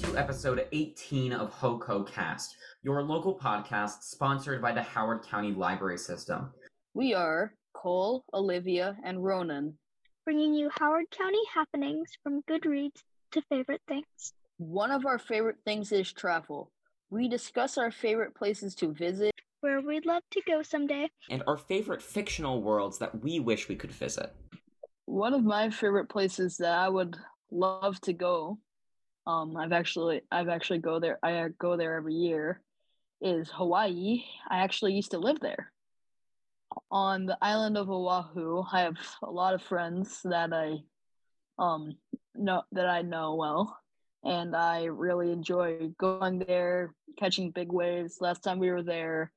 to episode 18 of HOCO Cast, your local podcast sponsored by the Howard County Library System. We are Cole, Olivia, and Ronan. bringing you Howard County happenings from Goodreads to favorite things. One of our favorite things is travel. We discuss our favorite places to visit. Where we'd love to go someday. And our favorite fictional worlds that we wish we could visit. One of my favorite places that I would love to go, um, I've actually I've actually go there I uh, go there every year, is Hawaii. I actually used to live there. On the island of Oahu, I have a lot of friends that I um know that I know well and I really enjoy going there, catching big waves. Last time we were there,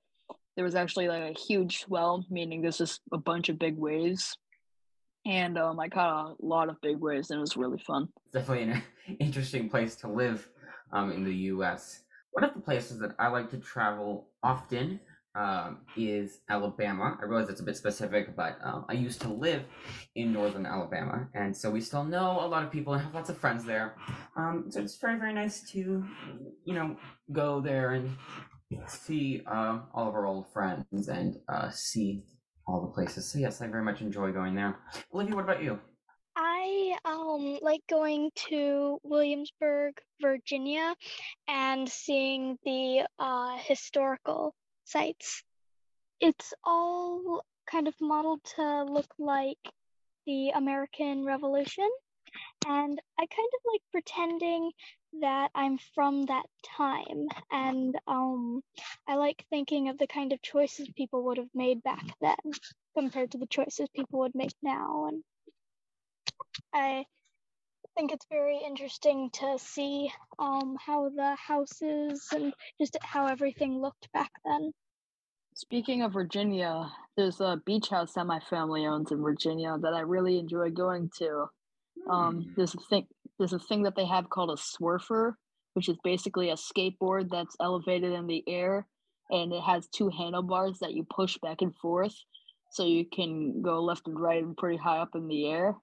there was actually like a huge swell, meaning there's just a bunch of big waves. And um, I caught a lot of big waves, and it was really fun. Definitely an interesting place to live um, in the U.S. One of the places that I like to travel often um, is Alabama. I realize it's a bit specific, but um, I used to live in northern Alabama, and so we still know a lot of people and have lots of friends there. Um, so it's very, very nice to, you know, go there and see um, all of our old friends and uh, see all the places. So yes, I very much enjoy going there. Olivia, what about you? I um like going to Williamsburg, Virginia, and seeing the uh, historical sites. It's all kind of modeled to look like the American Revolution, and I kind of like pretending that I'm from that time, and um, I like thinking of the kind of choices people would have made back then compared to the choices people would make now, and I think it's very interesting to see um, how the houses and just how everything looked back then. Speaking of Virginia, there's a beach house that my family owns in Virginia that I really enjoy going to. Um, Hmm. there's a thing there's a thing that they have called a swurfer, which is basically a skateboard that's elevated in the air, and it has two handlebars that you push back and forth, so you can go left and right and pretty high up in the air.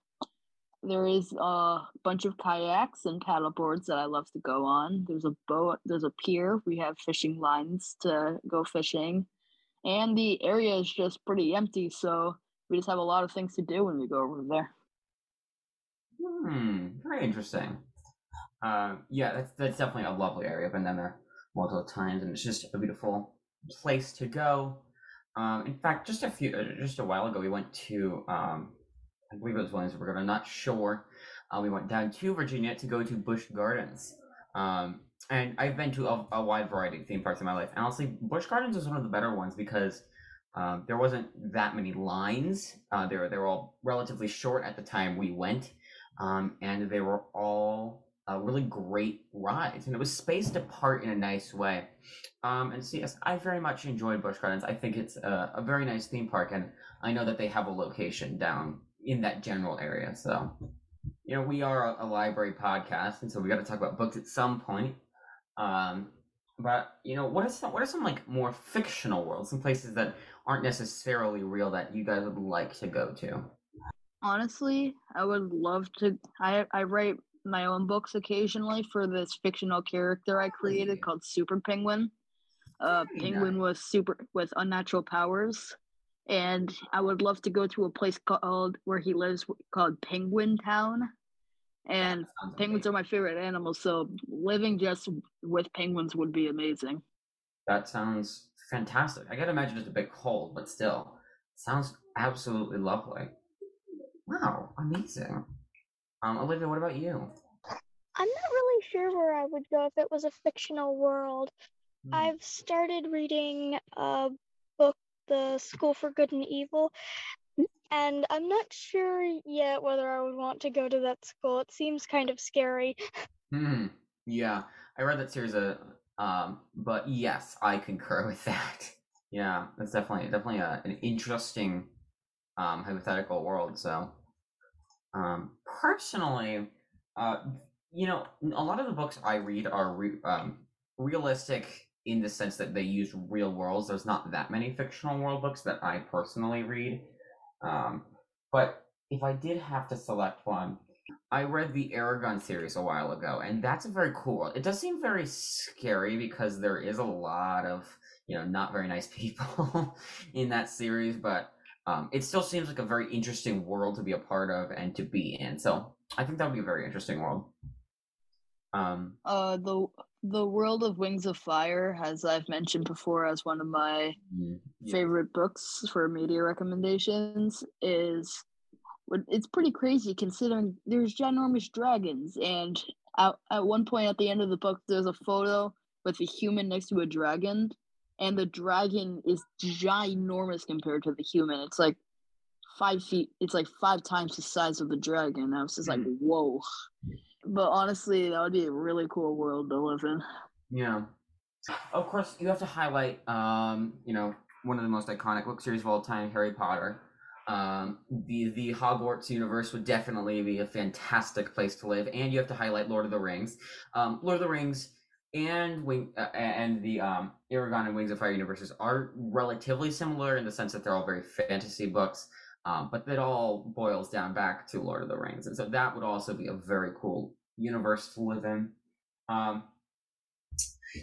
There is a bunch of kayaks and paddle boards that I love to go on. There's a boat. There's a pier. We have fishing lines to go fishing, and the area is just pretty empty, so we just have a lot of things to do when we go over there. Hmm, very interesting. Uh, yeah, that's that's definitely a lovely area. I've been down there multiple times, and it's just a beautiful place to go. Um, in fact, just a few, uh, just a while ago, we went to, um, I believe it was Williamsburg. I'm not sure. Uh, we went down to Virginia to go to Busch Gardens. Um, and I've been to a, a wide variety of theme parks in my life. And honestly, Busch Gardens is one of the better ones because um, there wasn't that many lines. Uh, they were they were all relatively short at the time we went um, and they were all uh, really great rides, and it was spaced apart in a nice way. Um, and so yes, I very much enjoyed Busch Gardens. I think it's a, a very nice theme park, and I know that they have a location down in that general area. So, you know, we are a, a library podcast, and so we got to talk about books at some point. Um, but you know, what are some what are some like more fictional worlds, some places that aren't necessarily real that you guys would like to go to? Honestly, I would love to. I I write my own books occasionally for this fictional character I created Really? called Super Penguin. Uh, Very penguin nice. with super with unnatural powers, and I would love to go to a place called where he lives called Penguin Town. And penguins amazing. are my favorite animals, so living just with penguins would be amazing. That sounds fantastic. I gotta imagine it's a bit cold, but still, sounds absolutely lovely. Wow, amazing. Um, Olivia, what about you? I'm not really sure where I would go if it was a fictional world. Hmm. I've started reading a book, The School for Good and Evil, and I'm not sure yet whether I would want to go to that school. It seems kind of scary. Hmm. Yeah, I read that series. Uh, um, but yes, I concur with that. Yeah, that's definitely definitely a, an interesting um hypothetical world. So, um, personally, uh, you know, a lot of the books I read are re- um realistic in the sense that they use real worlds. There's not that many fictional world books that I personally read. Um, but if I did have to select one, I read the Eragon series a while ago, and that's a very cool. It does seem very scary because there is a lot of you know not very nice people in that series, but um, it still seems like a very interesting world to be a part of and to be in. So I think that would be a very interesting world. Um, Uh, the the world of Wings of Fire, as I've mentioned before, as one of my mm, yeah. favorite books for media recommendations, is what- it's pretty crazy considering there's ginormous dragons, and at, at one point at the end of the book, there's a photo with a human next to a dragon, and the dragon is ginormous compared to the human. It's like five feet. It's like five times the size of the dragon. I was just like, whoa. But honestly, that would be a really cool world to live in. Yeah. Of course, you have to highlight, um, you know, one of the most iconic book series of all time, Harry Potter. Um, the the Hogwarts universe would definitely be a fantastic place to live, and you have to highlight Lord of the Rings. Um, Lord of the Rings and Wing uh, and the um, Eragon and Wings of Fire universes are relatively similar in the sense that they're all very fantasy books. Um, but that all boils down back to Lord of the Rings, and so that would also be a very cool universe to live in. Um,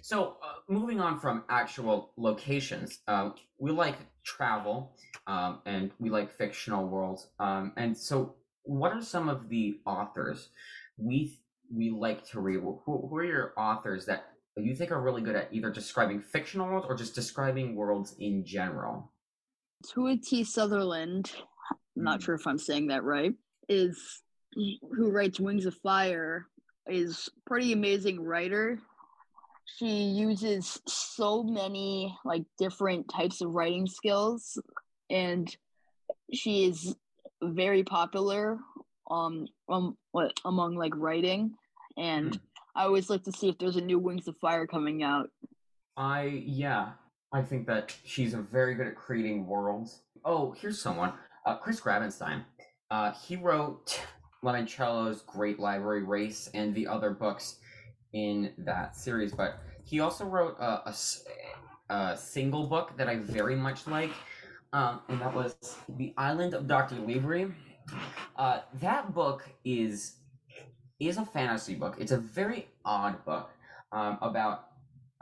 so, uh, moving on from actual locations, uh, we like travel um, and we like fictional worlds. Um, and so, what are some of the authors we we like to read? Who, who are your authors that you think are really good at either describing fictional worlds or just describing worlds in general? Tui T. Sutherland, I'm not Mm. sure if I'm saying that right, is who writes Wings of Fire, is pretty amazing writer. She uses so many like different types of writing skills, and she is very popular um, um what among like writing. And Mm. I always like to see if there's a new Wings of Fire coming out. I yeah, I think that she's very good at creating worlds. Oh, here's someone, uh, Chris Grabenstein. Uh, he wrote Lemoncello's Great Library Race and the other books in that series, but he also wrote a a single book that I very much like, um, and that was The Island of Dr. Libri. Uh, that book is is a fantasy book. It's a very odd book um, about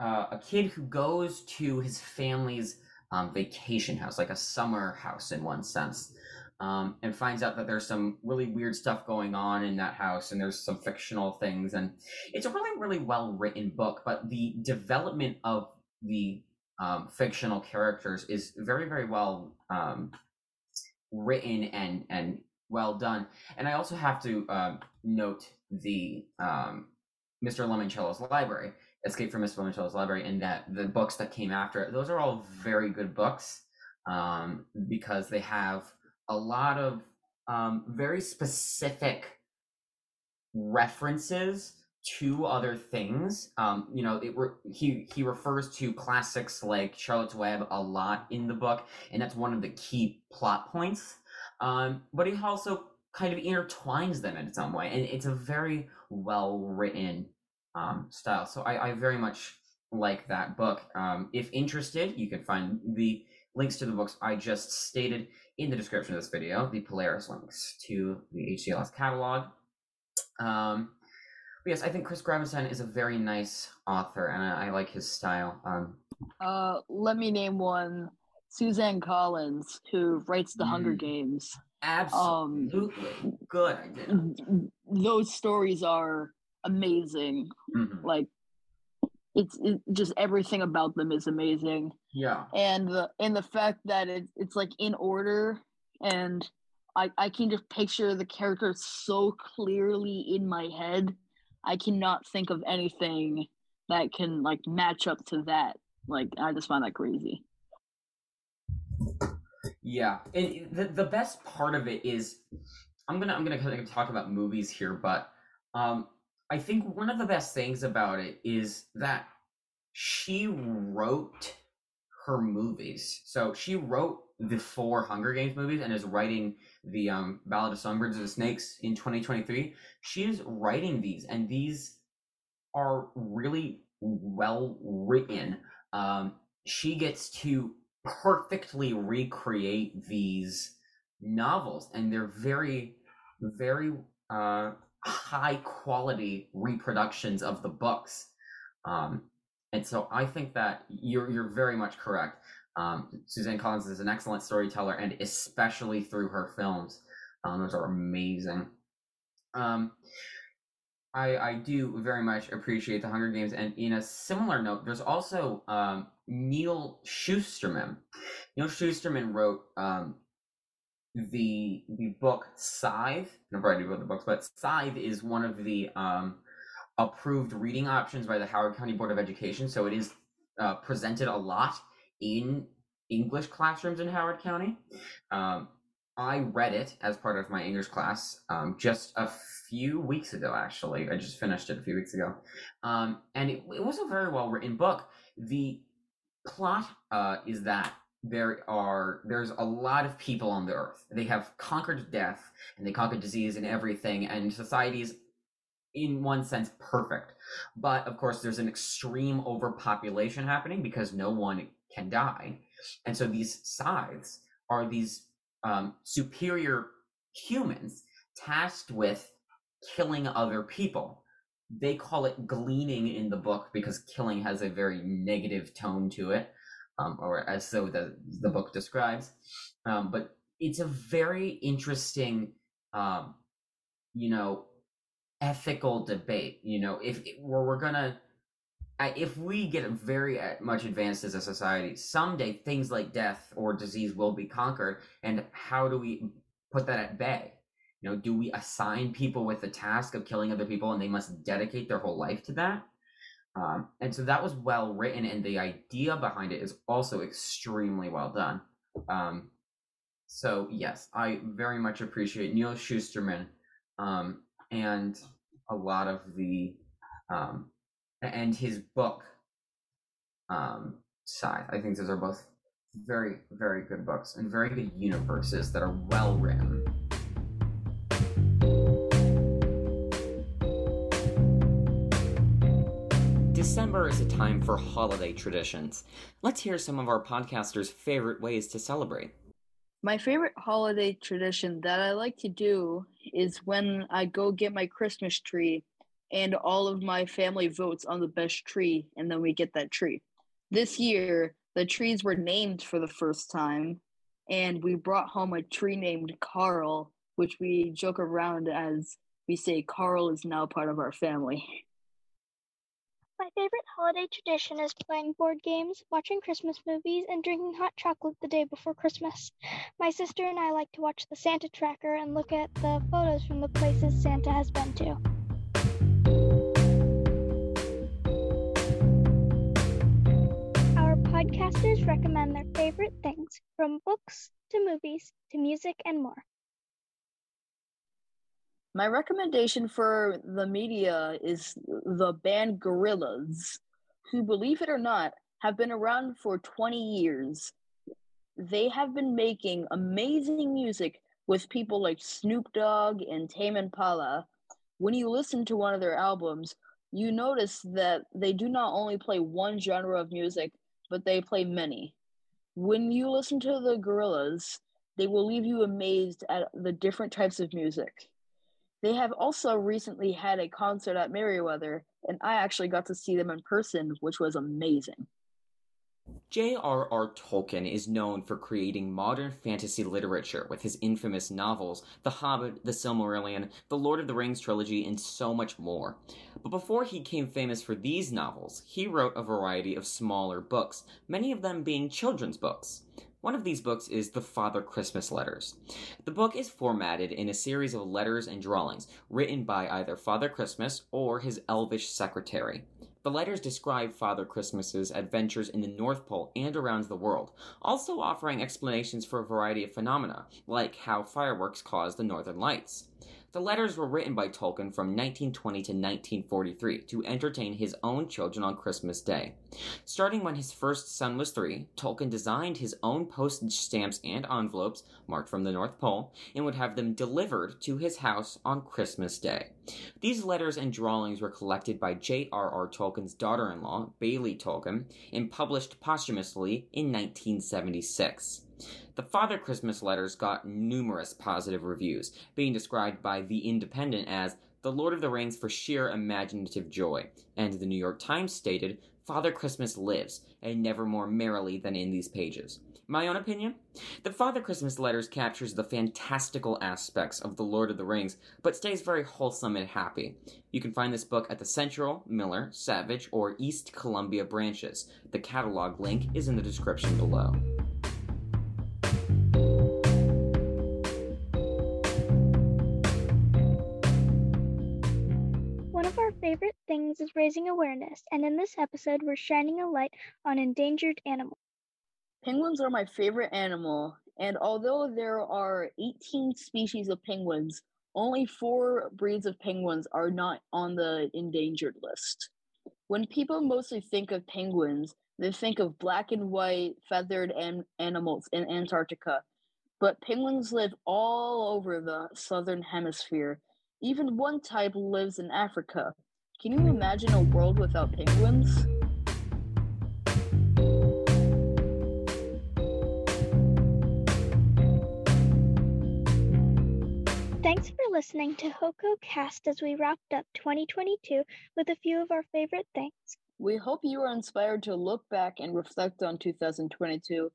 uh, a kid who goes to his family's um, vacation house, like a summer house in one sense, um, and finds out that there's some really weird stuff going on in that house, and there's some fictional things, and it's a really, really well written book. But the development of the um, fictional characters is very, very well um, written and and well done. And I also have to um, note the um, Mr. Lemoncello's library. Escape from Mr. Lemoncello's library and that the books that came after it, those are all very good books um, because they have a lot of um, very specific references to other things. Um, you know, it re- he he refers to classics like Charlotte's Web a lot in the book, and that's one of the key plot points. Um, but he also kind of intertwines them in some way, and it's a very well written um, style. So I, I very much like that book. Um, if interested, you can find the links to the books I just stated in the description of this video, the Polaris links to the HCLS catalog. Um, yes, I think Chris Grabenstein is a very nice author, and I, I like his style. Um, Uh, let me name one. Suzanne Collins, who writes the Hunger Mm. Games. absolutely good. idea. Those stories are amazing. Mhm. Like, it's it, just everything about them is amazing, Yeah. and the and the fact that it, it's like in order, and I I can just picture the characters so clearly in my head. I cannot think of anything that can like match up to that. Like, I just find that crazy. Yeah, and the the best part of it is, I'm gonna I'm gonna kind of talk about movies here, but um, I think one of the best things about it is that she wrote her movies. So she wrote the four Hunger Games movies and is writing the um, Ballad of Songbirds and Snakes in 2023. She is writing these, and these are really well written. Um, she gets to perfectly recreate these novels, and they're very, very uh, high quality reproductions of the books. Um, and so I think that you're you're very much correct. Um, Suzanne Collins is an excellent storyteller, and especially through her films, um, those are amazing. Um, I I do very much appreciate the Hunger Games, and in a similar note, there's also um, Neal Shusterman. Neal Shusterman wrote um, the the book Scythe. No, probably wrote the books, but Scythe is one of the um, approved reading options by the Howard County Board of Education. So it is uh, presented a lot in English classrooms in Howard County. Um, I read it as part of my English class um, just a few weeks ago, actually. I just finished it a few weeks ago. Um, and it, it was a very well written book. The plot uh, is that there are there's a lot of people on the earth they have conquered death and they conquered disease and everything and society is in one sense perfect but of course there's an extreme overpopulation happening because no one can die and so these scythes are these um, superior humans tasked with killing other people they call it gleaning in the book because killing has a very negative tone to it um, or as so the the book describes. Um, but it's a very interesting, um, you know, ethical debate. You know, if where we're gonna, if we get very uh, much advanced as a society, someday things like death or disease will be conquered, and how do we put that at bay? You know, do we assign people with the task of killing other people, and they must dedicate their whole life to that? Um, and so that was well written, and the idea behind it is also extremely well done. Um, so yes, I very much appreciate Neal Shusterman um, and a lot of the um, and his book um, Scythe. I think those are both very very good books and very good universes that are well written. December is a time for holiday traditions. Let's hear some of our podcasters' favorite ways to celebrate. My favorite holiday tradition that I like to do is when I go get my Christmas tree and all of my family votes on the best tree, and then we get that tree. This year, the trees were named for the first time, and we brought home a tree named Carl, which we joke around as we say Carl is now part of our family. My favorite holiday tradition is playing board games, watching Christmas movies, and drinking hot chocolate the day before Christmas. My sister and I like to watch the Santa Tracker and look at the photos from the places Santa has been to. Podcasters recommend their favorite things, from books to movies to music and more. My recommendation for the media is the band Gorillaz, who, believe it or not, have been around for 20 years. They have been making amazing music with people like Snoop Dogg and Tame Impala. When you listen to one of their albums, you notice that they do not only play one genre of music, but they play many. When you listen to the Gorillaz, they will leave you amazed at the different types of music. They have also recently had a concert at Merriweather, and I actually got to see them in person, which was amazing. J.R.R. Tolkien is known for creating modern fantasy literature with his infamous novels The Hobbit, The Silmarillion, The Lord of the Rings trilogy, and so much more. But before he became famous for these novels, he wrote a variety of smaller books, many of them being children's books. One of these books is The Father Christmas Letters. The book is formatted in a series of letters and drawings written by either Father Christmas or his elvish secretary. The letters describe Father Christmas's adventures in the North Pole and around the world, also offering explanations for a variety of phenomena, like how fireworks cause the northern lights. The letters were written by Tolkien from 1920 to 1943 to entertain his own children on Christmas Day. Starting when his first son was three, Tolkien designed his own postage stamps and envelopes marked from the North Pole and would have them delivered to his house on Christmas Day. These letters and drawings were collected by J.R.R. Tolkien's daughter in law, Baillie Tolkien, and published posthumously in 1976. The Father Christmas letters got numerous positive reviews, being described by The Independent as the Lord of the Rings for sheer imaginative joy, and the New York Times stated, Father Christmas lives, and never more merrily than in these pages. My own opinion? The Father Christmas letters captures the fantastical aspects of The Lord of the Rings, but stays very wholesome and happy. You can find this book at the Central, Miller, Savage, or East Columbia branches. The catalog link is in the description below. Is raising awareness, and in this episode, we're shining a light on endangered animals. Penguins are my favorite animal, and although there are 18 species of penguins, only four breeds of penguins are not on the endangered list. When people mostly think of penguins, they think of black and white feathered an- animals in Antarctica. But penguins live all over the southern hemisphere. Even one type lives in Africa. Can you imagine a world without penguins? Thanks for listening to HOCO Cast as we wrapped up 2022 with a few of our favorite things. We hope you are inspired to look back and reflect on 2022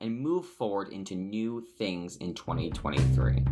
and move forward into new things in 2023.